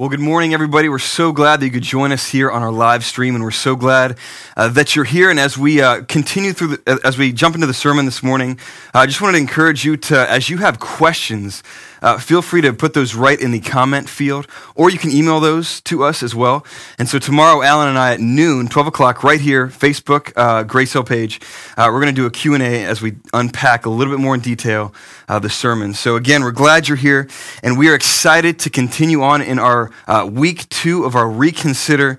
Well, good morning, everybody. We're so glad that you could join us here on our live stream, and we're so glad uh, that you're here. And as we uh, continue through, the, uh, as we jump into the sermon this morning, uh, I just wanted to encourage you to, as you have questions, uh, feel free to put those right in the comment field, or you can email those to us as well. And so tomorrow, Alan and I at noon, 12 o'clock, right here, Facebook, uh, Grace Hill page, uh, we're going to do a Q&A as we unpack a little bit more in detail uh, the sermon. So again, we're glad you're here, and we are excited to continue on in our uh, week two of our Reconsider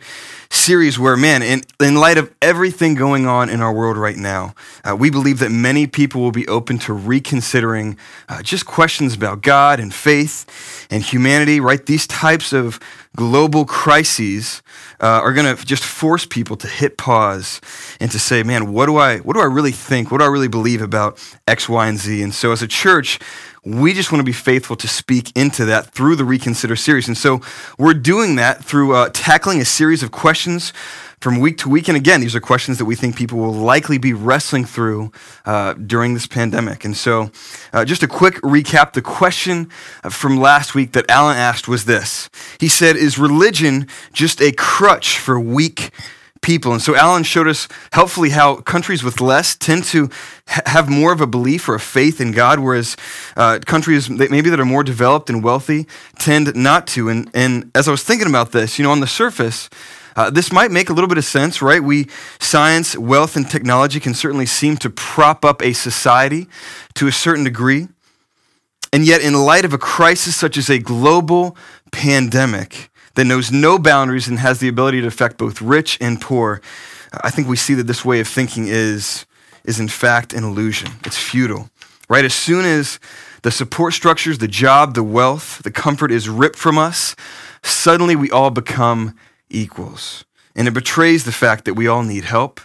series where, man, in, in light of everything going on in our world right now, uh, we believe that many people will be open to reconsidering uh, just questions about God and faith and humanity, right? These types of global crises uh, are going to just force people to hit pause and to say, man, what do I, what do I really think? What do I really believe about X, Y, and Z? And so as a church, we just want to be faithful to speak into that through the Reconsider series. And so we're doing that through uh, tackling a series of questions from week to week. And again, these are questions that we think people will likely be wrestling through uh, during this pandemic. And so, uh, just a quick recap the question uh, from last week that Alan asked was this He said, Is religion just a crutch for weak people. And so Alan showed us helpfully how countries with less tend to ha- have more of a belief or a faith in God, whereas uh, countries that maybe that are more developed and wealthy tend not to. And, and as I was thinking about this, you know, on the surface, uh, this might make a little bit of sense, right? We, science, wealth, and technology can certainly seem to prop up a society to a certain degree. And yet, in light of a crisis such as a global pandemic, that knows no boundaries and has the ability to affect both rich and poor, I think we see that this way of thinking is, is in fact an illusion. It's futile, right? As soon as the support structures, the job, the wealth, the comfort is ripped from us, suddenly we all become equals. And it betrays the fact that we all need help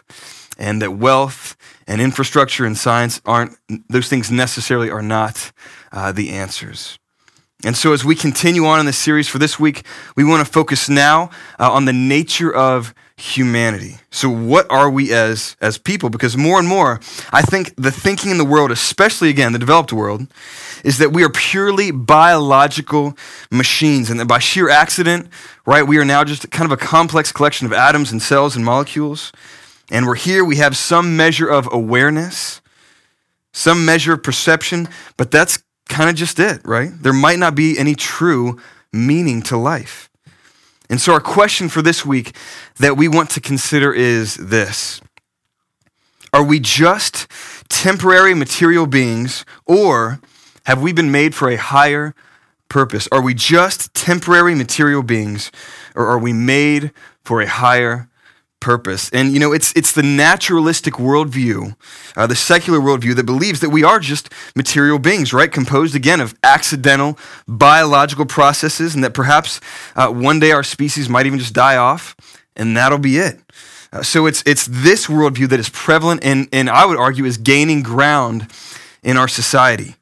and that wealth and infrastructure and science aren't, those things necessarily are not uh, the answers. And so, as we continue on in this series for this week, we want to focus now uh, on the nature of humanity. So, what are we as, as people? Because more and more, I think the thinking in the world, especially again, the developed world, is that we are purely biological machines. And that by sheer accident, right, we are now just kind of a complex collection of atoms and cells and molecules. And we're here, we have some measure of awareness, some measure of perception, but that's kind of just it, right? There might not be any true meaning to life. And so, our question for this week that we want to consider is this Are we just temporary material beings, or have we been made for a higher purpose? Are we just temporary material beings, or are we made for a higher purpose. And you know, it's it's the naturalistic worldview, uh, the secular worldview that believes that we are just material beings, right? Composed again of accidental biological processes, and that perhaps uh, one day our species might even just die off, and that'll be it. Uh, so it's it's this worldview that is prevalent and and I would argue is gaining ground in our society.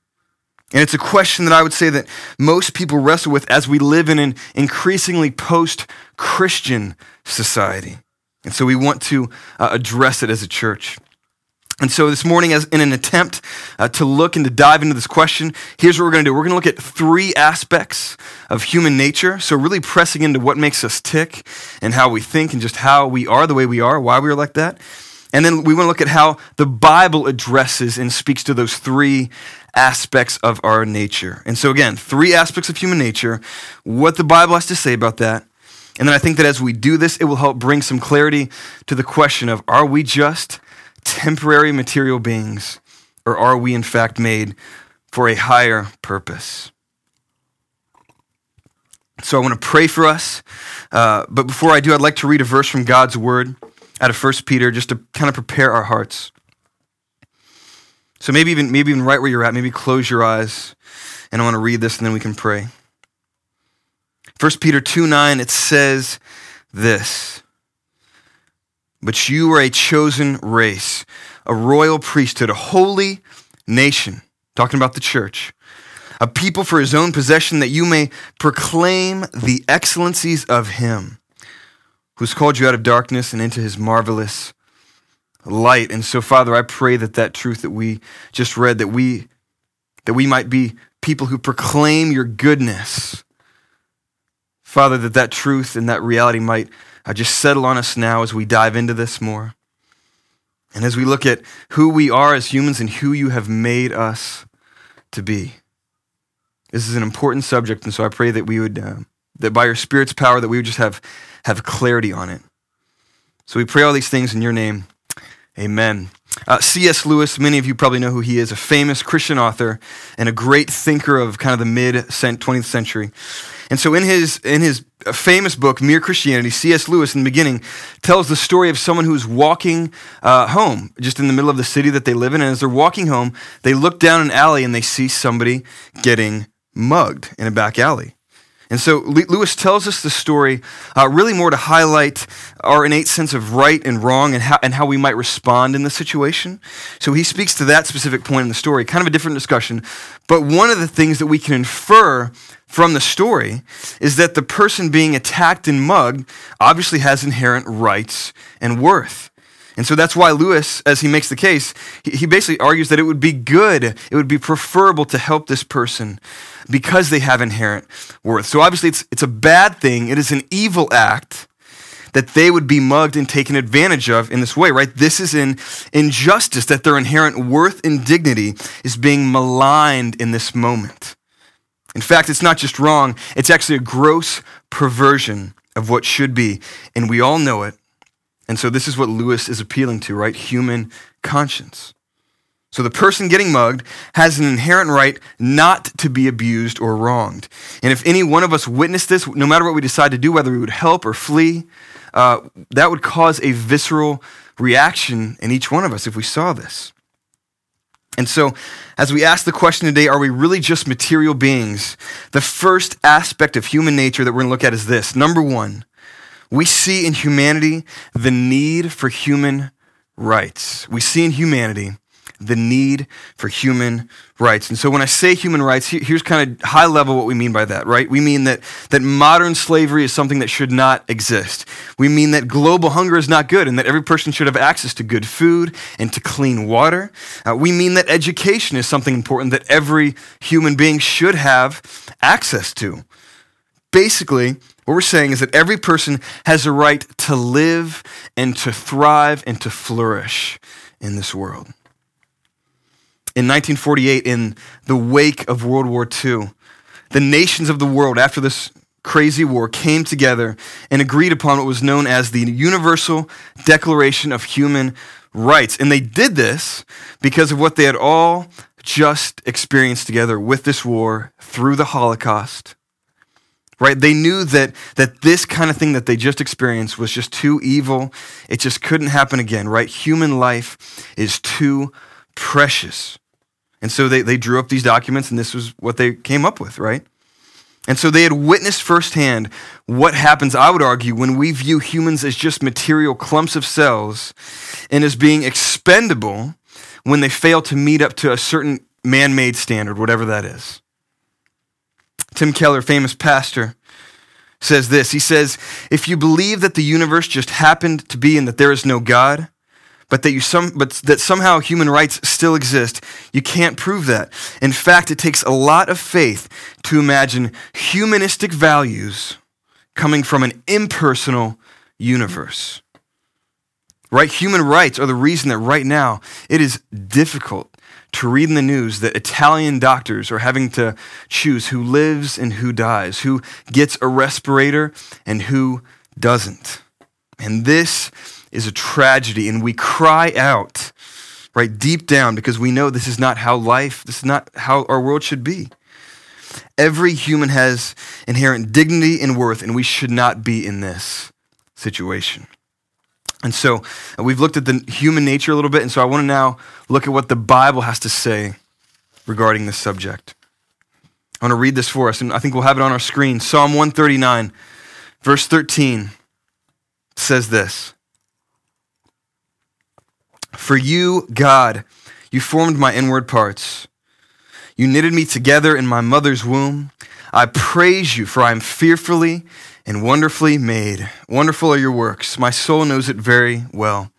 And it's a question that I would say that most people wrestle with as we live in an increasingly post Christian society. And so we want to uh, address it as a church. And so this morning, as in an attempt uh, to look and to dive into this question, here's what we're going to do. We're going to look at three aspects of human nature. So really pressing into what makes us tick and how we think and just how we are the way we are, why we are like that. And then we want to look at how the Bible addresses and speaks to those three aspects of our nature. And so again, three aspects of human nature, what the Bible has to say about that, and then I think that as we do this, it will help bring some clarity to the question of are we just temporary material beings, or are we in fact made for a higher purpose? So I want to pray for us. Uh, but before I do, I'd like to read a verse from God's word out of 1 Peter just to kind of prepare our hearts. So maybe even, maybe even right where you're at, maybe close your eyes. And I want to read this and then we can pray. 1 Peter 2 9, it says this But you are a chosen race, a royal priesthood, a holy nation, talking about the church, a people for his own possession, that you may proclaim the excellencies of him who's called you out of darkness and into his marvelous light. And so, Father, I pray that that truth that we just read, that we that we might be people who proclaim your goodness Father, that that truth and that reality might uh, just settle on us now as we dive into this more. And as we look at who we are as humans and who you have made us to be. This is an important subject, and so I pray that we would, uh, that by your Spirit's power, that we would just have, have clarity on it. So we pray all these things in your name. Amen. Uh, C.S. Lewis, many of you probably know who he is, a famous Christian author and a great thinker of kind of the mid 20th century. And so in his, in his famous book, Mere Christianity, C.S. Lewis, in the beginning, tells the story of someone who's walking uh, home, just in the middle of the city that they live in. And as they're walking home, they look down an alley and they see somebody getting mugged in a back alley. And so Lewis tells us the story uh, really more to highlight our innate sense of right and wrong and how, and how we might respond in the situation. So he speaks to that specific point in the story, kind of a different discussion. But one of the things that we can infer from the story is that the person being attacked and mugged obviously has inherent rights and worth. And so that's why Lewis, as he makes the case, he basically argues that it would be good, it would be preferable to help this person because they have inherent worth. So obviously, it's, it's a bad thing, it is an evil act that they would be mugged and taken advantage of in this way, right? This is an injustice that their inherent worth and dignity is being maligned in this moment. In fact, it's not just wrong, it's actually a gross perversion of what should be, and we all know it. And so, this is what Lewis is appealing to, right? Human conscience. So the person getting mugged has an inherent right not to be abused or wronged. And if any one of us witnessed this, no matter what we decide to do, whether we would help or flee, uh, that would cause a visceral reaction in each one of us if we saw this. And so, as we ask the question today, are we really just material beings? The first aspect of human nature that we're going to look at is this. Number one, we see in humanity the need for human rights. We see in humanity the need for human rights. And so when I say human rights, here's kind of high level what we mean by that, right? We mean that, that modern slavery is something that should not exist. We mean that global hunger is not good and that every person should have access to good food and to clean water. Uh, we mean that education is something important that every human being should have access to. Basically, what we're saying is that every person has a right to live and to thrive and to flourish in this world in 1948 in the wake of World War II. The nations of the world, after this crazy war, came together and agreed upon what was known as the Universal Declaration of Human Rights. And they did this because of what they had all just experienced together with this war through the Holocaust. Right? They knew that, that this kind of thing that they just experienced was just too evil. It just couldn't happen again, right? Human life is too precious. And so they, they drew up these documents, and this was what they came up with, right? And so they had witnessed firsthand what happens, I would argue, when we view humans as just material clumps of cells and as being expendable when they fail to meet up to a certain man made standard, whatever that is. Tim Keller, famous pastor, says this. He says, If you believe that the universe just happened to be and that there is no God, but that you some but that somehow human rights still exist. You can't prove that. In fact, it takes a lot of faith to imagine humanistic values coming from an impersonal universe. Right? Human rights are the reason that right now it is difficult to read in the news that Italian doctors are having to choose who lives and who dies, who gets a respirator and who doesn't. And this is a tragedy, and we cry out right deep down because we know this is not how life, this is not how our world should be. Every human has inherent dignity and worth, and we should not be in this situation. And so uh, we've looked at the human nature a little bit, and so I want to now look at what the Bible has to say regarding this subject. I want to read this for us, and I think we'll have it on our screen. Psalm 139, verse 13 says this for you, God, you formed my inward parts. You knitted me together in my mother's womb. I praise you, for I am fearfully and wonderfully made. Wonderful are your works. My soul knows it very well.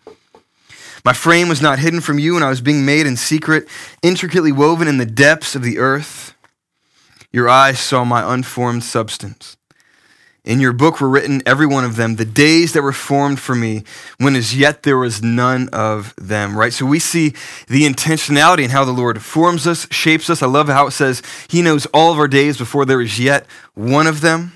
My frame was not hidden from you when I was being made in secret, intricately woven in the depths of the earth. Your eyes saw my unformed substance. In your book were written, every one of them, the days that were formed for me, when as yet there was none of them, right? So we see the intentionality in how the Lord forms us, shapes us. I love how it says he knows all of our days before there is yet one of them.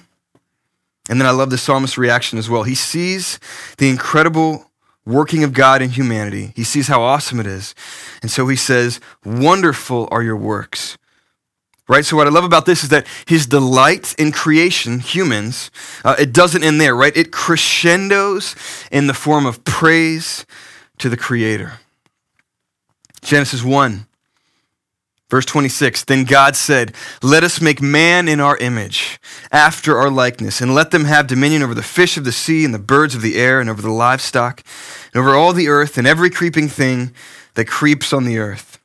And then I love the psalmist's reaction as well. He sees the incredible working of God in humanity, he sees how awesome it is. And so he says, Wonderful are your works right? So what I love about this is that his delight in creation, humans, uh, it doesn't end there, right? It crescendos in the form of praise to the Creator. Genesis 1, verse 26 Then God said, Let us make man in our image, after our likeness, and let them have dominion over the fish of the sea, and the birds of the air, and over the livestock, and over all the earth, and every creeping thing that creeps on the earth.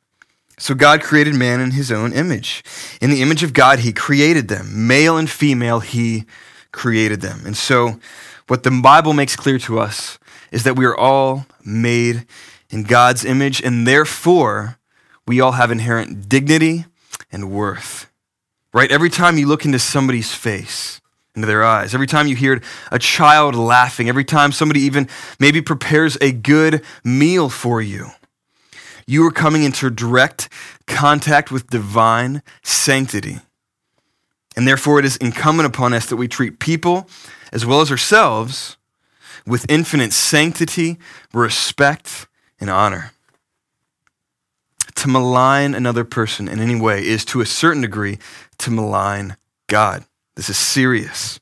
So God created man in his own image. In the image of God, he created them. Male and female, he created them. And so, what the Bible makes clear to us is that we are all made in God's image, and therefore, we all have inherent dignity and worth. Right? Every time you look into somebody's face, into their eyes, every time you hear a child laughing, every time somebody even maybe prepares a good meal for you, you are coming into direct contact with divine sanctity. And therefore, it is incumbent upon us that we treat people as well as ourselves with infinite sanctity, respect, and honor. To malign another person in any way is, to a certain degree, to malign God. This is serious.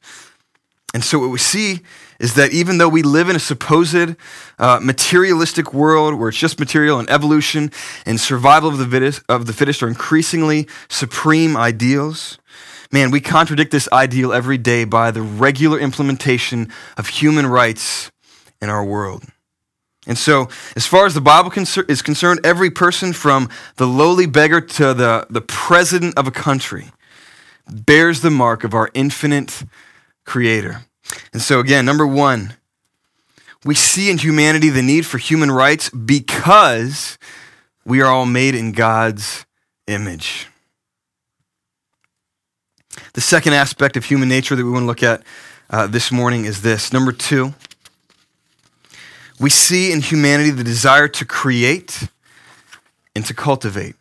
And so, what we see is that even though we live in a supposed uh, materialistic world where it's just material and evolution and survival of the, fittest, of the fittest are increasingly supreme ideals, man, we contradict this ideal every day by the regular implementation of human rights in our world. And so, as far as the Bible is concerned, every person from the lowly beggar to the, the president of a country bears the mark of our infinite creator. And so, again, number one, we see in humanity the need for human rights because we are all made in God's image. The second aspect of human nature that we want to look at uh, this morning is this. Number two, we see in humanity the desire to create and to cultivate.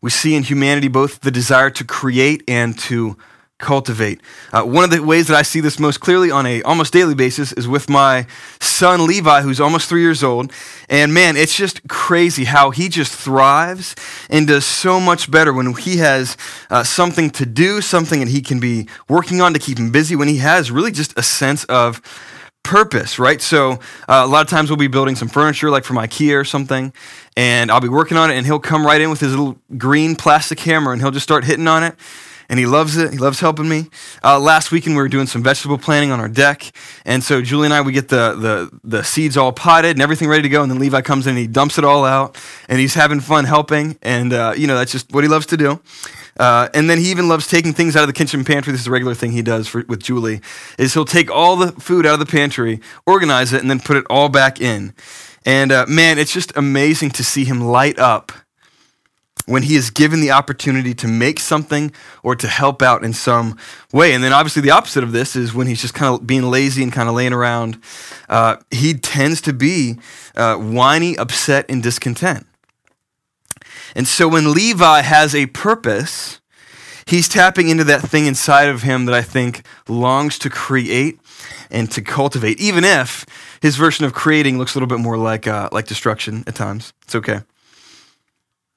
We see in humanity both the desire to create and to cultivate. Uh, one of the ways that I see this most clearly on a almost daily basis is with my son Levi, who's almost three years old. And man, it's just crazy how he just thrives and does so much better when he has uh, something to do, something that he can be working on to keep him busy, when he has really just a sense of purpose, right? So uh, a lot of times we'll be building some furniture, like from IKEA or something, and I'll be working on it, and he'll come right in with his little green plastic hammer, and he'll just start hitting on it and he loves it. He loves helping me. Uh, last weekend we were doing some vegetable planting on our deck, and so Julie and I we get the, the the seeds all potted and everything ready to go, and then Levi comes in and he dumps it all out, and he's having fun helping, and uh, you know that's just what he loves to do. Uh, and then he even loves taking things out of the kitchen pantry. This is a regular thing he does for, with Julie. Is he'll take all the food out of the pantry, organize it, and then put it all back in. And uh, man, it's just amazing to see him light up when he is given the opportunity to make something or to help out in some way. And then obviously the opposite of this is when he's just kind of being lazy and kind of laying around. Uh, he tends to be uh, whiny, upset, and discontent. And so when Levi has a purpose, he's tapping into that thing inside of him that I think longs to create and to cultivate, even if his version of creating looks a little bit more like, uh, like destruction at times. It's okay.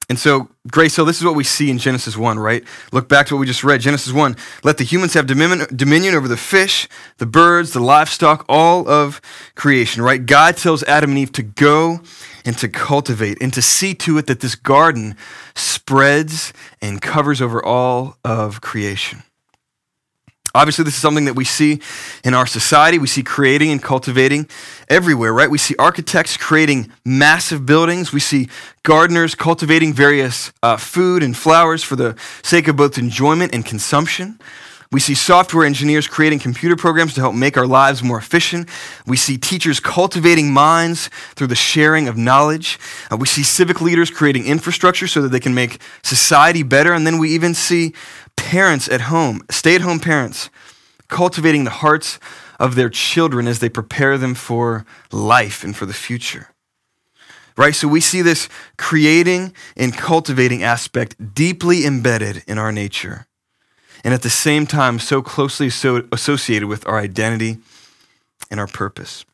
And so, Grace Hill, this is what we see in Genesis 1, right? Look back to what we just read. Genesis 1 let the humans have dominion over the fish, the birds, the livestock, all of creation, right? God tells Adam and Eve to go and to cultivate and to see to it that this garden spreads and covers over all of creation. Obviously, this is something that we see in our society. We see creating and cultivating everywhere, right? We see architects creating massive buildings. We see gardeners cultivating various uh, food and flowers for the sake of both enjoyment and consumption. We see software engineers creating computer programs to help make our lives more efficient. We see teachers cultivating minds through the sharing of knowledge. Uh, we see civic leaders creating infrastructure so that they can make society better. And then we even see parents at home, stay at home parents, cultivating the hearts of their children as they prepare them for life and for the future. Right? So we see this creating and cultivating aspect deeply embedded in our nature, and at the same time, so closely so associated with our identity and our purpose.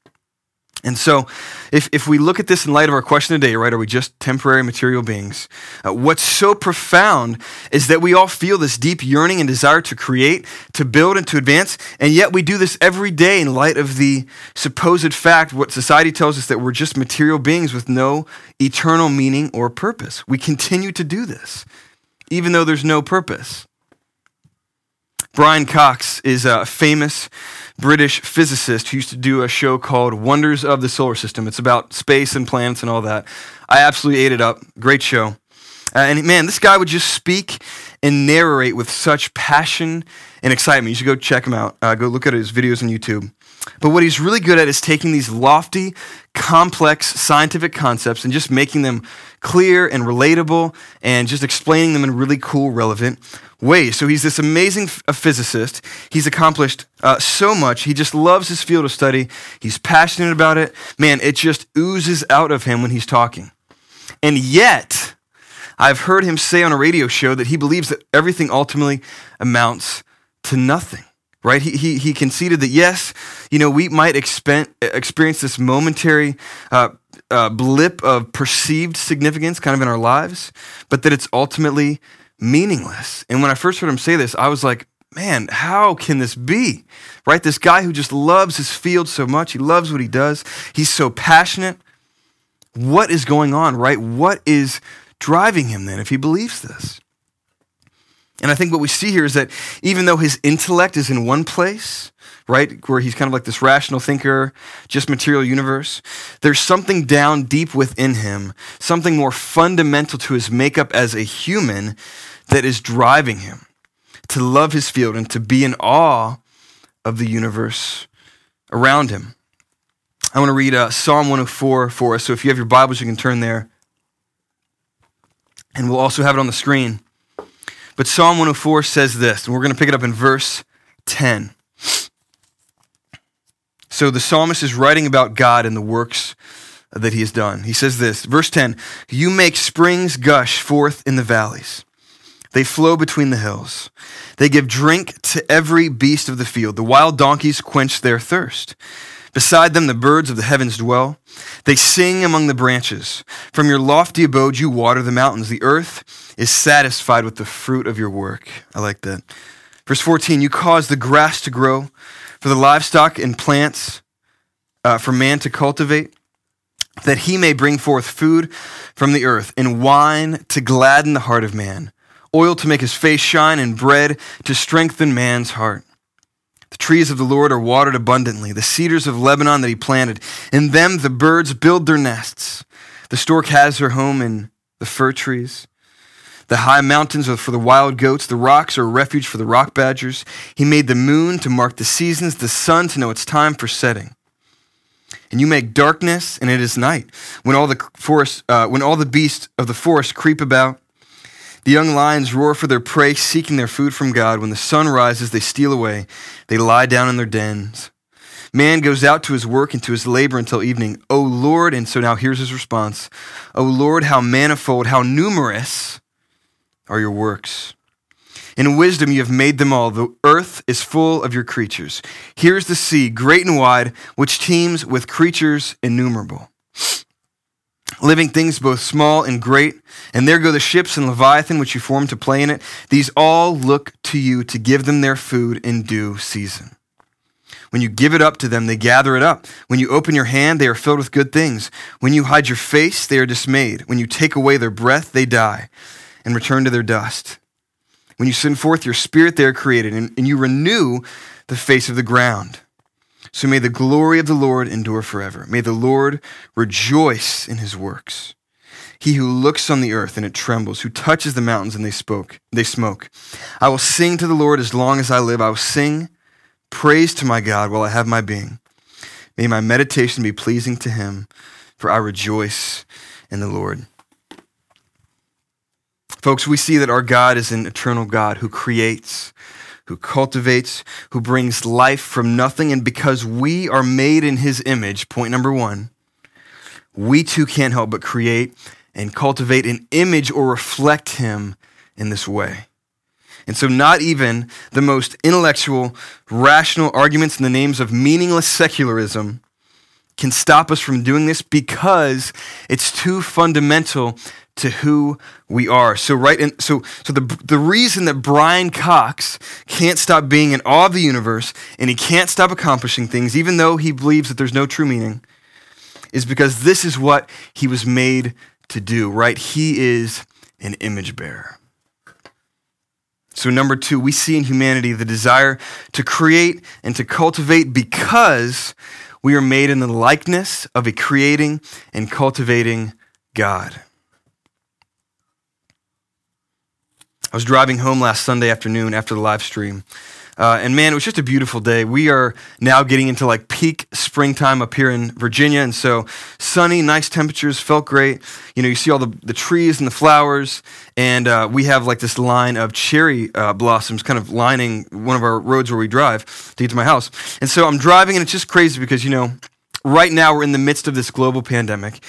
And so, if, if we look at this in light of our question today, right, are we just temporary material beings? Uh, what's so profound is that we all feel this deep yearning and desire to create, to build, and to advance, and yet we do this every day in light of the supposed fact, what society tells us that we're just material beings with no eternal meaning or purpose. We continue to do this, even though there's no purpose. Brian Cox is a famous British physicist who used to do a show called Wonders of the Solar System. It's about space and planets and all that. I absolutely ate it up. Great show. Uh, and man, this guy would just speak and narrate with such passion and excitement. You should go check him out. Uh, go look at his videos on YouTube. But what he's really good at is taking these lofty, complex scientific concepts and just making them clear and relatable and just explaining them in really cool, relevant ways. So he's this amazing physicist. He's accomplished uh, so much. He just loves his field of study. He's passionate about it. Man, it just oozes out of him when he's talking. And yet, I've heard him say on a radio show that he believes that everything ultimately amounts to nothing right? He, he, he conceded that, yes, you know, we might experience this momentary uh, uh, blip of perceived significance kind of in our lives, but that it's ultimately meaningless. And when I first heard him say this, I was like, man, how can this be? Right? This guy who just loves his field so much, he loves what he does, he's so passionate. What is going on, right? What is driving him then if he believes this? And I think what we see here is that even though his intellect is in one place, right, where he's kind of like this rational thinker, just material universe, there's something down deep within him, something more fundamental to his makeup as a human that is driving him to love his field and to be in awe of the universe around him. I want to read uh, Psalm 104 for us. So if you have your Bibles, you can turn there. And we'll also have it on the screen. But Psalm 104 says this, and we're going to pick it up in verse 10. So the psalmist is writing about God and the works that he has done. He says this, verse 10 You make springs gush forth in the valleys, they flow between the hills. They give drink to every beast of the field. The wild donkeys quench their thirst. Beside them, the birds of the heavens dwell. They sing among the branches. From your lofty abode, you water the mountains. The earth is satisfied with the fruit of your work. I like that. Verse 14, you cause the grass to grow for the livestock and plants uh, for man to cultivate, that he may bring forth food from the earth, and wine to gladden the heart of man, oil to make his face shine, and bread to strengthen man's heart. The trees of the Lord are watered abundantly, the cedars of Lebanon that he planted. In them the birds build their nests. The stork has her home in the fir trees. The high mountains are for the wild goats. The rocks are a refuge for the rock badgers. He made the moon to mark the seasons, the sun to know its time for setting. And you make darkness, and it is night. When all the forest, uh, when all the beasts of the forest creep about, the young lions roar for their prey, seeking their food from God. When the sun rises, they steal away. They lie down in their dens. Man goes out to his work and to his labor until evening. O Lord, and so now here's his response O Lord, how manifold, how numerous are your works. In wisdom you have made them all. The earth is full of your creatures. Here's the sea, great and wide, which teems with creatures innumerable living things both small and great. And there go the ships and Leviathan, which you formed to play in it. These all look to you to give them their food in due season. When you give it up to them, they gather it up. When you open your hand, they are filled with good things. When you hide your face, they are dismayed. When you take away their breath, they die and return to their dust. When you send forth your spirit, they are created, and, and you renew the face of the ground. So may the glory of the Lord endure forever. May the Lord rejoice in his works. He who looks on the earth and it trembles, who touches the mountains and they spoke, they smoke. I will sing to the Lord as long as I live. I will sing praise to my God while I have my being. May my meditation be pleasing to him, for I rejoice in the Lord. Folks, we see that our God is an eternal God who creates, who cultivates, who brings life from nothing. And because we are made in his image, point number one, we too can't help but create and cultivate an image or reflect him in this way. And so, not even the most intellectual, rational arguments in the names of meaningless secularism can stop us from doing this because it's too fundamental to who we are. So right and so so the the reason that Brian Cox can't stop being in awe of the universe and he can't stop accomplishing things even though he believes that there's no true meaning is because this is what he was made to do, right? He is an image bearer. So, number two, we see in humanity the desire to create and to cultivate because we are made in the likeness of a creating and cultivating God. I was driving home last Sunday afternoon after the live stream. Uh, and man, it was just a beautiful day. We are now getting into like peak springtime up here in Virginia. And so sunny, nice temperatures, felt great. You know, you see all the, the trees and the flowers. And uh, we have like this line of cherry uh, blossoms kind of lining one of our roads where we drive to get to my house. And so I'm driving, and it's just crazy because, you know, right now we're in the midst of this global pandemic.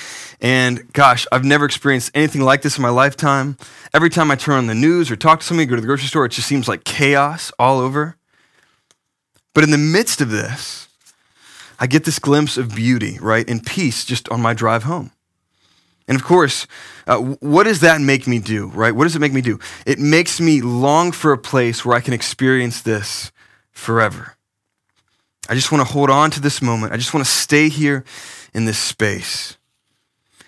And gosh, I've never experienced anything like this in my lifetime. Every time I turn on the news or talk to somebody, go to the grocery store, it just seems like chaos all over. But in the midst of this, I get this glimpse of beauty, right, and peace just on my drive home. And of course, uh, what does that make me do, right? What does it make me do? It makes me long for a place where I can experience this forever. I just want to hold on to this moment. I just want to stay here in this space.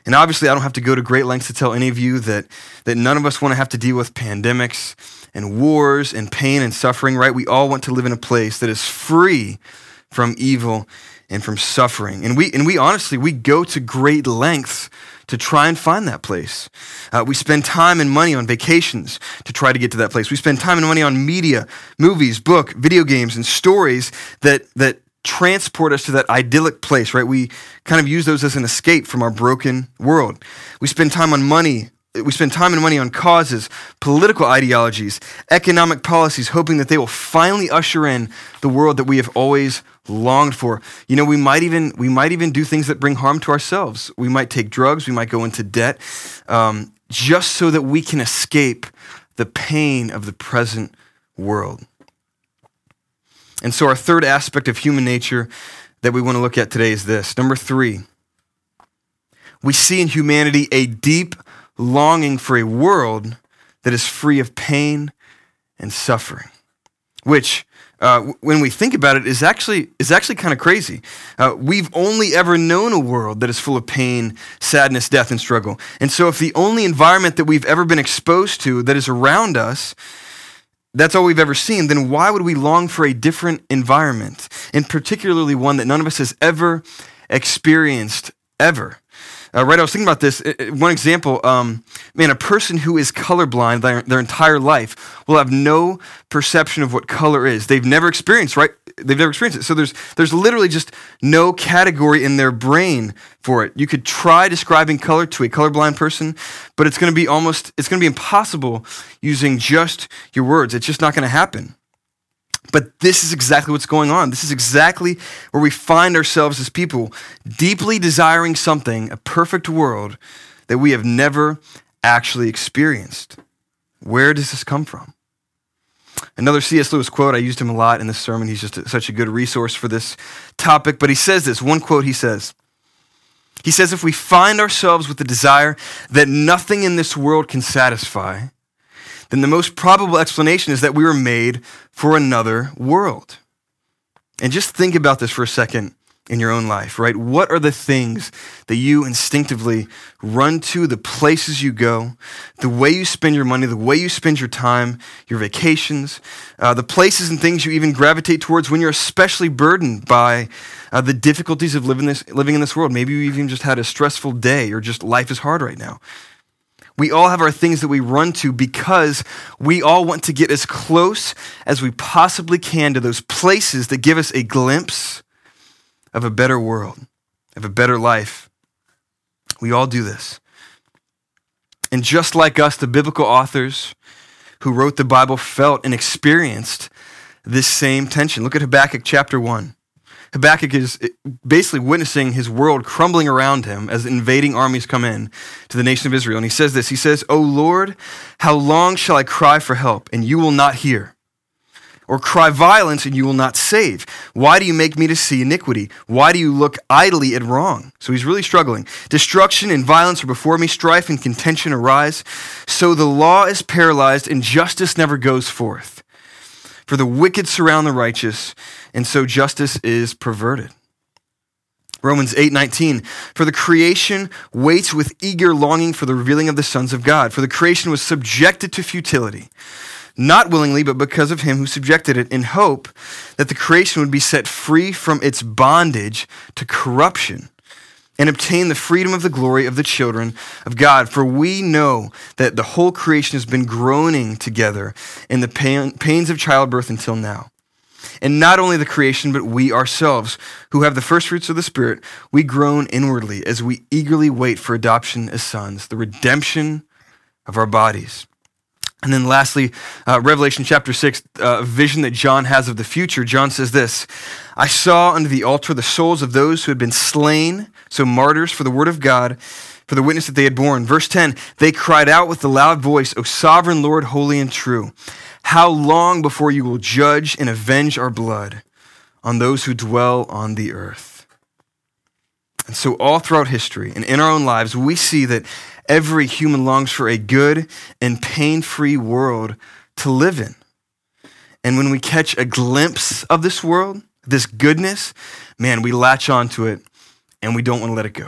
And obviously, I don't have to go to great lengths to tell any of you that, that none of us want to have to deal with pandemics and wars and pain and suffering, right? We all want to live in a place that is free from evil and from suffering. And we, and we honestly, we go to great lengths to try and find that place. Uh, we spend time and money on vacations to try to get to that place. We spend time and money on media, movies, book, video games, and stories that, that transport us to that idyllic place, right? We kind of use those as an escape from our broken world. We spend time on money. We spend time and money on causes, political ideologies, economic policies, hoping that they will finally usher in the world that we have always longed for. You know, we might even we might even do things that bring harm to ourselves. We might take drugs. We might go into debt, um, just so that we can escape the pain of the present world. And so, our third aspect of human nature that we want to look at today is this. Number three, we see in humanity a deep longing for a world that is free of pain and suffering, which uh, when we think about it, is actually is actually kind of crazy. Uh, we've only ever known a world that is full of pain, sadness, death, and struggle. And so, if the only environment that we've ever been exposed to that is around us, that's all we've ever seen, then why would we long for a different environment, and particularly one that none of us has ever experienced ever? Uh, right, I was thinking about this. One example, um, man, a person who is colorblind their, their entire life will have no perception of what color is. They've never experienced, right? They've never experienced it. So there's, there's literally just no category in their brain for it. You could try describing color to a colorblind person, but it's going to be almost, it's going to be impossible using just your words. It's just not going to happen. But this is exactly what's going on. This is exactly where we find ourselves as people, deeply desiring something, a perfect world that we have never actually experienced. Where does this come from? Another C.S. Lewis quote, I used him a lot in this sermon. He's just such a good resource for this topic. But he says this one quote he says, He says, If we find ourselves with the desire that nothing in this world can satisfy, then the most probable explanation is that we were made for another world. And just think about this for a second in your own life, right? What are the things that you instinctively run to, the places you go, the way you spend your money, the way you spend your time, your vacations, uh, the places and things you even gravitate towards when you're especially burdened by uh, the difficulties of living, this, living in this world? Maybe you even just had a stressful day or just life is hard right now. We all have our things that we run to because we all want to get as close as we possibly can to those places that give us a glimpse of a better world, of a better life. We all do this. And just like us, the biblical authors who wrote the Bible felt and experienced this same tension. Look at Habakkuk chapter 1. Habakkuk is eh, basically witnessing his world crumbling around him as invading armies come in to the nation of Israel. And he says this He says, O Lord, how long shall I cry for help, and you will not hear? Or cry violence, and you will not save? Why do you make me to see iniquity? Why do you look idly at wrong? So he's really struggling. Destruction and violence are before me, strife and contention arise. So the law is paralyzed, and justice never goes forth. For the wicked surround the righteous, and so justice is perverted. Romans 8:19 For the creation waits with eager longing for the revealing of the sons of God for the creation was subjected to futility not willingly but because of him who subjected it in hope that the creation would be set free from its bondage to corruption and obtain the freedom of the glory of the children of God. For we know that the whole creation has been groaning together in the pain, pains of childbirth until now. And not only the creation, but we ourselves, who have the first fruits of the Spirit, we groan inwardly as we eagerly wait for adoption as sons, the redemption of our bodies. And then lastly, uh, Revelation chapter 6, uh, a vision that John has of the future. John says this I saw under the altar the souls of those who had been slain, so martyrs for the word of God, for the witness that they had borne. Verse 10 They cried out with a loud voice, O sovereign Lord, holy and true, how long before you will judge and avenge our blood on those who dwell on the earth? And so, all throughout history and in our own lives, we see that Every human longs for a good and pain free world to live in. And when we catch a glimpse of this world, this goodness, man, we latch onto it and we don't want to let it go.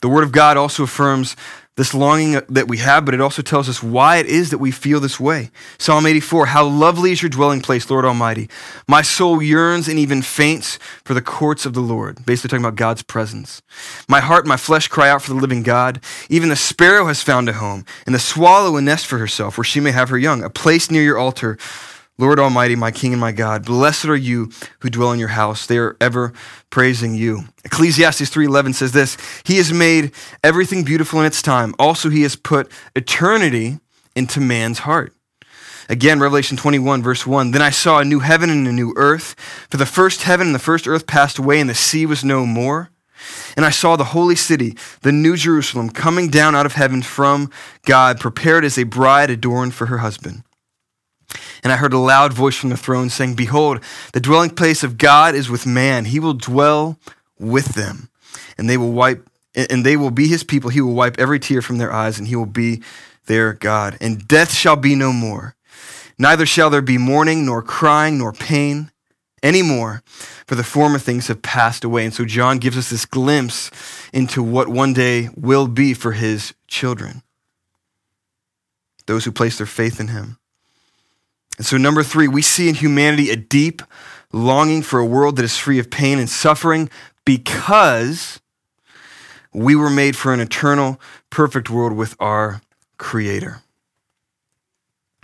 The Word of God also affirms this longing that we have, but it also tells us why it is that we feel this way. Psalm 84 How lovely is your dwelling place, Lord Almighty. My soul yearns and even faints for the courts of the Lord. Basically, talking about God's presence. My heart and my flesh cry out for the living God. Even the sparrow has found a home, and the swallow a nest for herself, where she may have her young, a place near your altar Lord Almighty, my King and my God, blessed are you who dwell in your house. They are ever praising you. Ecclesiastes 3:11 says this, He has made everything beautiful in its time. Also he has put eternity into man's heart. Again, Revelation 21, verse 1 Then I saw a new heaven and a new earth, for the first heaven and the first earth passed away, and the sea was no more. And I saw the holy city, the new Jerusalem, coming down out of heaven from God, prepared as a bride adorned for her husband. And I heard a loud voice from the throne saying, Behold, the dwelling place of God is with man. He will dwell with them, and they will wipe and they will be his people. He will wipe every tear from their eyes, and he will be their God. And death shall be no more. Neither shall there be mourning, nor crying, nor pain anymore, for the former things have passed away. And so John gives us this glimpse into what one day will be for his children, those who place their faith in him. And so, number three, we see in humanity a deep longing for a world that is free of pain and suffering because we were made for an eternal, perfect world with our Creator.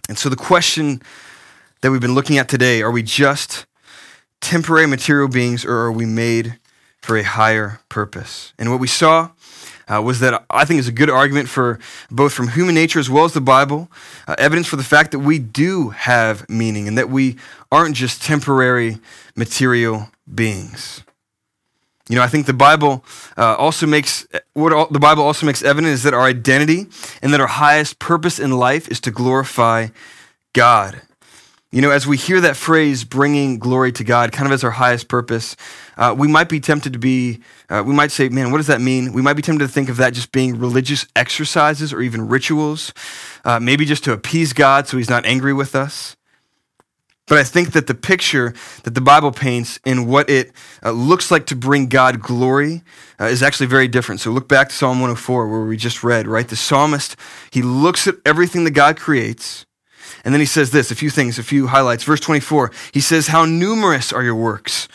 And so, the question that we've been looking at today are we just temporary material beings or are we made for a higher purpose? And what we saw uh, was that I think is a good argument for both from human nature as well as the Bible, uh, evidence for the fact that we do have meaning and that we aren't just temporary material beings. You know, I think the Bible uh, also makes what all, the Bible also makes evident is that our identity and that our highest purpose in life is to glorify God. You know, as we hear that phrase, bringing glory to God, kind of as our highest purpose, uh, we might be tempted to be, uh, we might say, man, what does that mean? We might be tempted to think of that just being religious exercises or even rituals, uh, maybe just to appease God so he's not angry with us. But I think that the picture that the Bible paints in what it uh, looks like to bring God glory uh, is actually very different. So look back to Psalm 104, where we just read, right? The psalmist, he looks at everything that God creates and then he says this a few things, a few highlights. Verse 24, he says, How numerous are your works.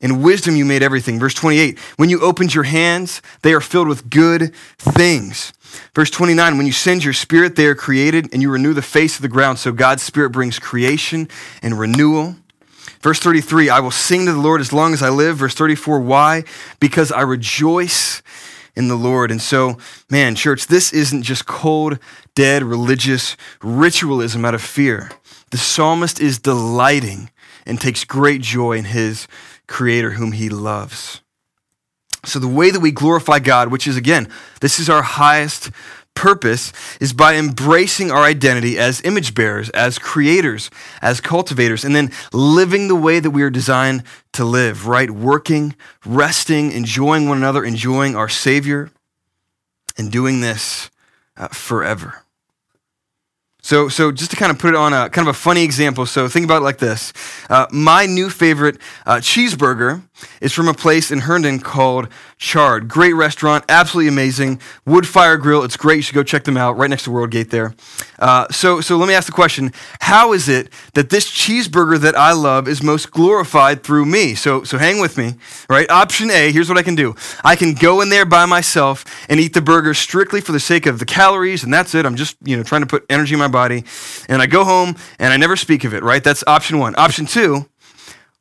In wisdom you made everything. Verse 28, when you opened your hands, they are filled with good things. Verse 29, when you send your spirit, they are created and you renew the face of the ground. So God's spirit brings creation and renewal. Verse 33, I will sing to the Lord as long as I live. Verse 34, why? Because I rejoice in the Lord. And so, man, church, this isn't just cold, dead religious ritualism out of fear. The psalmist is delighting and takes great joy in his creator whom he loves. So, the way that we glorify God, which is again, this is our highest purpose, is by embracing our identity as image bearers, as creators, as cultivators, and then living the way that we are designed to live, right? Working, resting, enjoying one another, enjoying our Savior, and doing this uh, forever. So, so just to kind of put it on a kind of a funny example, so think about it like this. Uh, my new favorite uh, cheeseburger is from a place in Herndon called Chard. Great restaurant, absolutely amazing. Wood fire grill, it's great. You should go check them out right next to Worldgate there. Uh, so, so let me ask the question How is it that this cheeseburger that I love is most glorified through me? So, so hang with me, right? Option A here's what I can do I can go in there by myself and eat the burger strictly for the sake of the calories, and that's it. I'm just, you know, trying to put energy in my body. And I go home and I never speak of it, right? That's option one. Option two,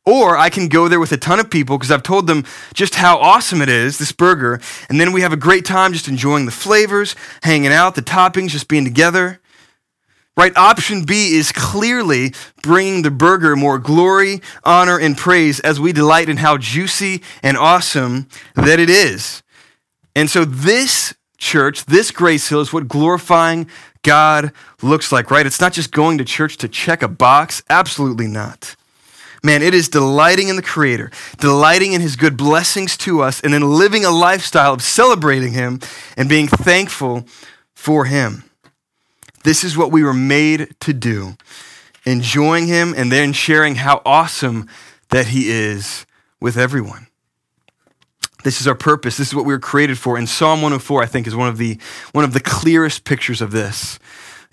or I can go there with a ton of people because I've told them just how awesome it is, this burger. And then we have a great time just enjoying the flavors, hanging out, the toppings, just being together. Right? Option B is clearly bringing the burger more glory, honor, and praise as we delight in how juicy and awesome that it is. And so, this church, this Grace Hill, is what glorifying God looks like, right? It's not just going to church to check a box. Absolutely not. Man, it is delighting in the Creator, delighting in His good blessings to us, and then living a lifestyle of celebrating Him and being thankful for Him. This is what we were made to do enjoying Him and then sharing how awesome that He is with everyone. This is our purpose. This is what we were created for. And Psalm 104, I think, is one of the, one of the clearest pictures of this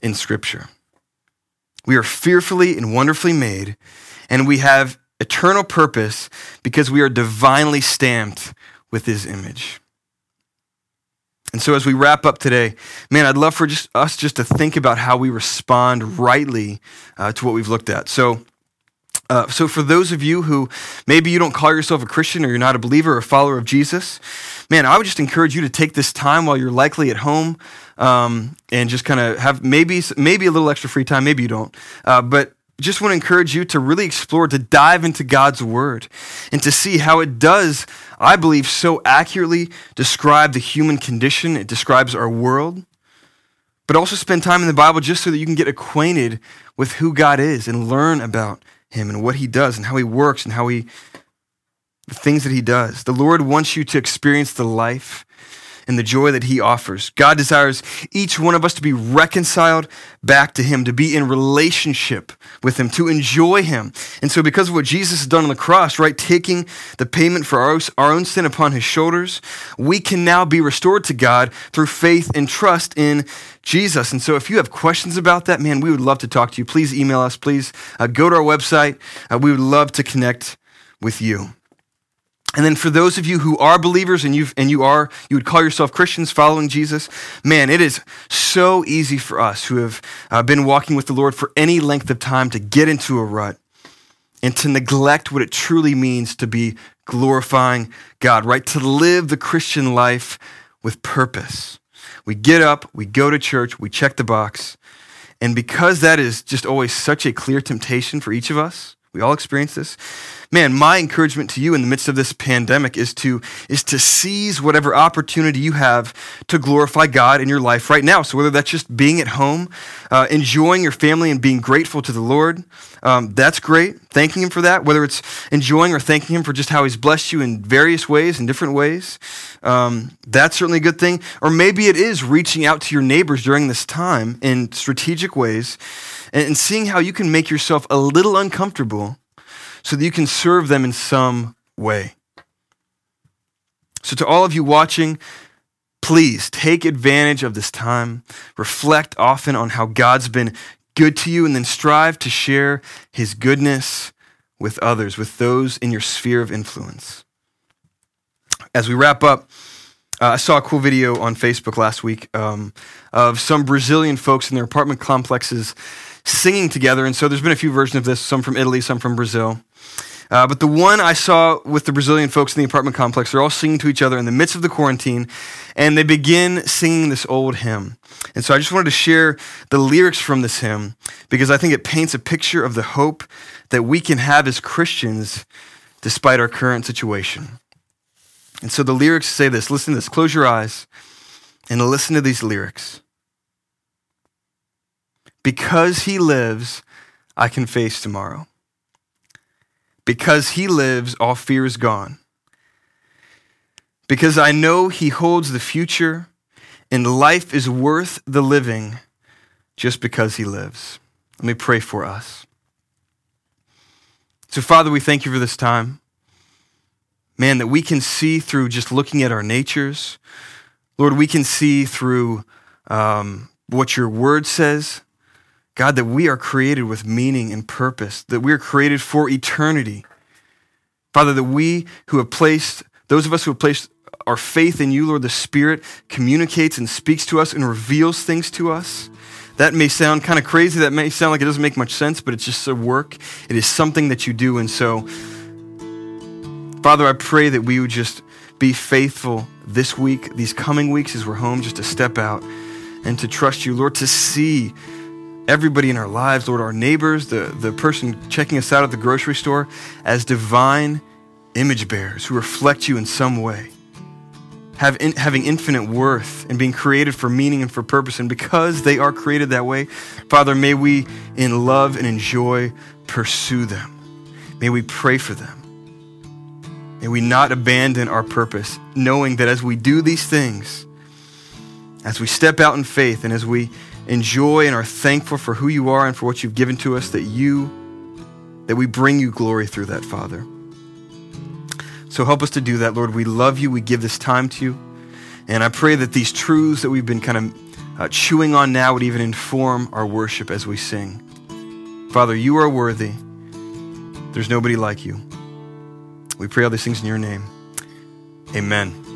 in Scripture. We are fearfully and wonderfully made, and we have eternal purpose because we are divinely stamped with his image. And so as we wrap up today, man, I'd love for just us just to think about how we respond rightly uh, to what we've looked at. So uh, so, for those of you who maybe you don't call yourself a Christian or you're not a believer or a follower of Jesus, man, I would just encourage you to take this time while you're likely at home um, and just kind of have maybe maybe a little extra free time. Maybe you don't, uh, but just want to encourage you to really explore, to dive into God's Word, and to see how it does, I believe, so accurately describe the human condition. It describes our world. But also spend time in the Bible just so that you can get acquainted with who God is and learn about Him and what He does and how He works and how He, the things that He does. The Lord wants you to experience the life and the joy that he offers. God desires each one of us to be reconciled back to him, to be in relationship with him, to enjoy him. And so, because of what Jesus has done on the cross, right, taking the payment for our, our own sin upon his shoulders, we can now be restored to God through faith and trust in Jesus. And so, if you have questions about that, man, we would love to talk to you. Please email us. Please uh, go to our website. Uh, we would love to connect with you. And then for those of you who are believers and you and you are you would call yourself Christians following Jesus, man, it is so easy for us who have uh, been walking with the Lord for any length of time to get into a rut and to neglect what it truly means to be glorifying God, right? To live the Christian life with purpose. We get up, we go to church, we check the box. And because that is just always such a clear temptation for each of us, we all experience this man, my encouragement to you in the midst of this pandemic is to, is to seize whatever opportunity you have to glorify God in your life right now. So whether that's just being at home, uh, enjoying your family and being grateful to the Lord, um, that's great. Thanking Him for that. Whether it's enjoying or thanking Him for just how He's blessed you in various ways, in different ways, um, that's certainly a good thing. Or maybe it is reaching out to your neighbors during this time in strategic ways and, and seeing how you can make yourself a little uncomfortable so that you can serve them in some way. So, to all of you watching, please take advantage of this time. Reflect often on how God's been good to you, and then strive to share his goodness with others, with those in your sphere of influence. As we wrap up, uh, I saw a cool video on Facebook last week um, of some Brazilian folks in their apartment complexes singing together. And so there's been a few versions of this, some from Italy, some from Brazil. Uh, but the one I saw with the Brazilian folks in the apartment complex, they're all singing to each other in the midst of the quarantine, and they begin singing this old hymn. And so I just wanted to share the lyrics from this hymn because I think it paints a picture of the hope that we can have as Christians despite our current situation. And so the lyrics say this listen to this, close your eyes and listen to these lyrics. Because he lives, I can face tomorrow. Because he lives, all fear is gone. Because I know he holds the future, and life is worth the living just because he lives. Let me pray for us. So, Father, we thank you for this time. Man, that we can see through just looking at our natures. Lord, we can see through um, what your word says. God, that we are created with meaning and purpose, that we are created for eternity. Father, that we who have placed, those of us who have placed our faith in you, Lord, the Spirit communicates and speaks to us and reveals things to us. That may sound kind of crazy. That may sound like it doesn't make much sense, but it's just a work. It is something that you do. And so, Father, I pray that we would just be faithful this week, these coming weeks as we're home, just to step out and to trust you, Lord, to see everybody in our lives, Lord, our neighbors, the, the person checking us out at the grocery store, as divine image bearers who reflect you in some way, have in, having infinite worth and being created for meaning and for purpose. And because they are created that way, Father, may we in love and in joy pursue them. May we pray for them. May we not abandon our purpose, knowing that as we do these things, as we step out in faith and as we enjoy and are thankful for who you are and for what you've given to us, that you, that we bring you glory through that, Father. So help us to do that, Lord. We love you. We give this time to you. And I pray that these truths that we've been kind of uh, chewing on now would even inform our worship as we sing. Father, you are worthy. There's nobody like you. We pray all these things in your name. Amen.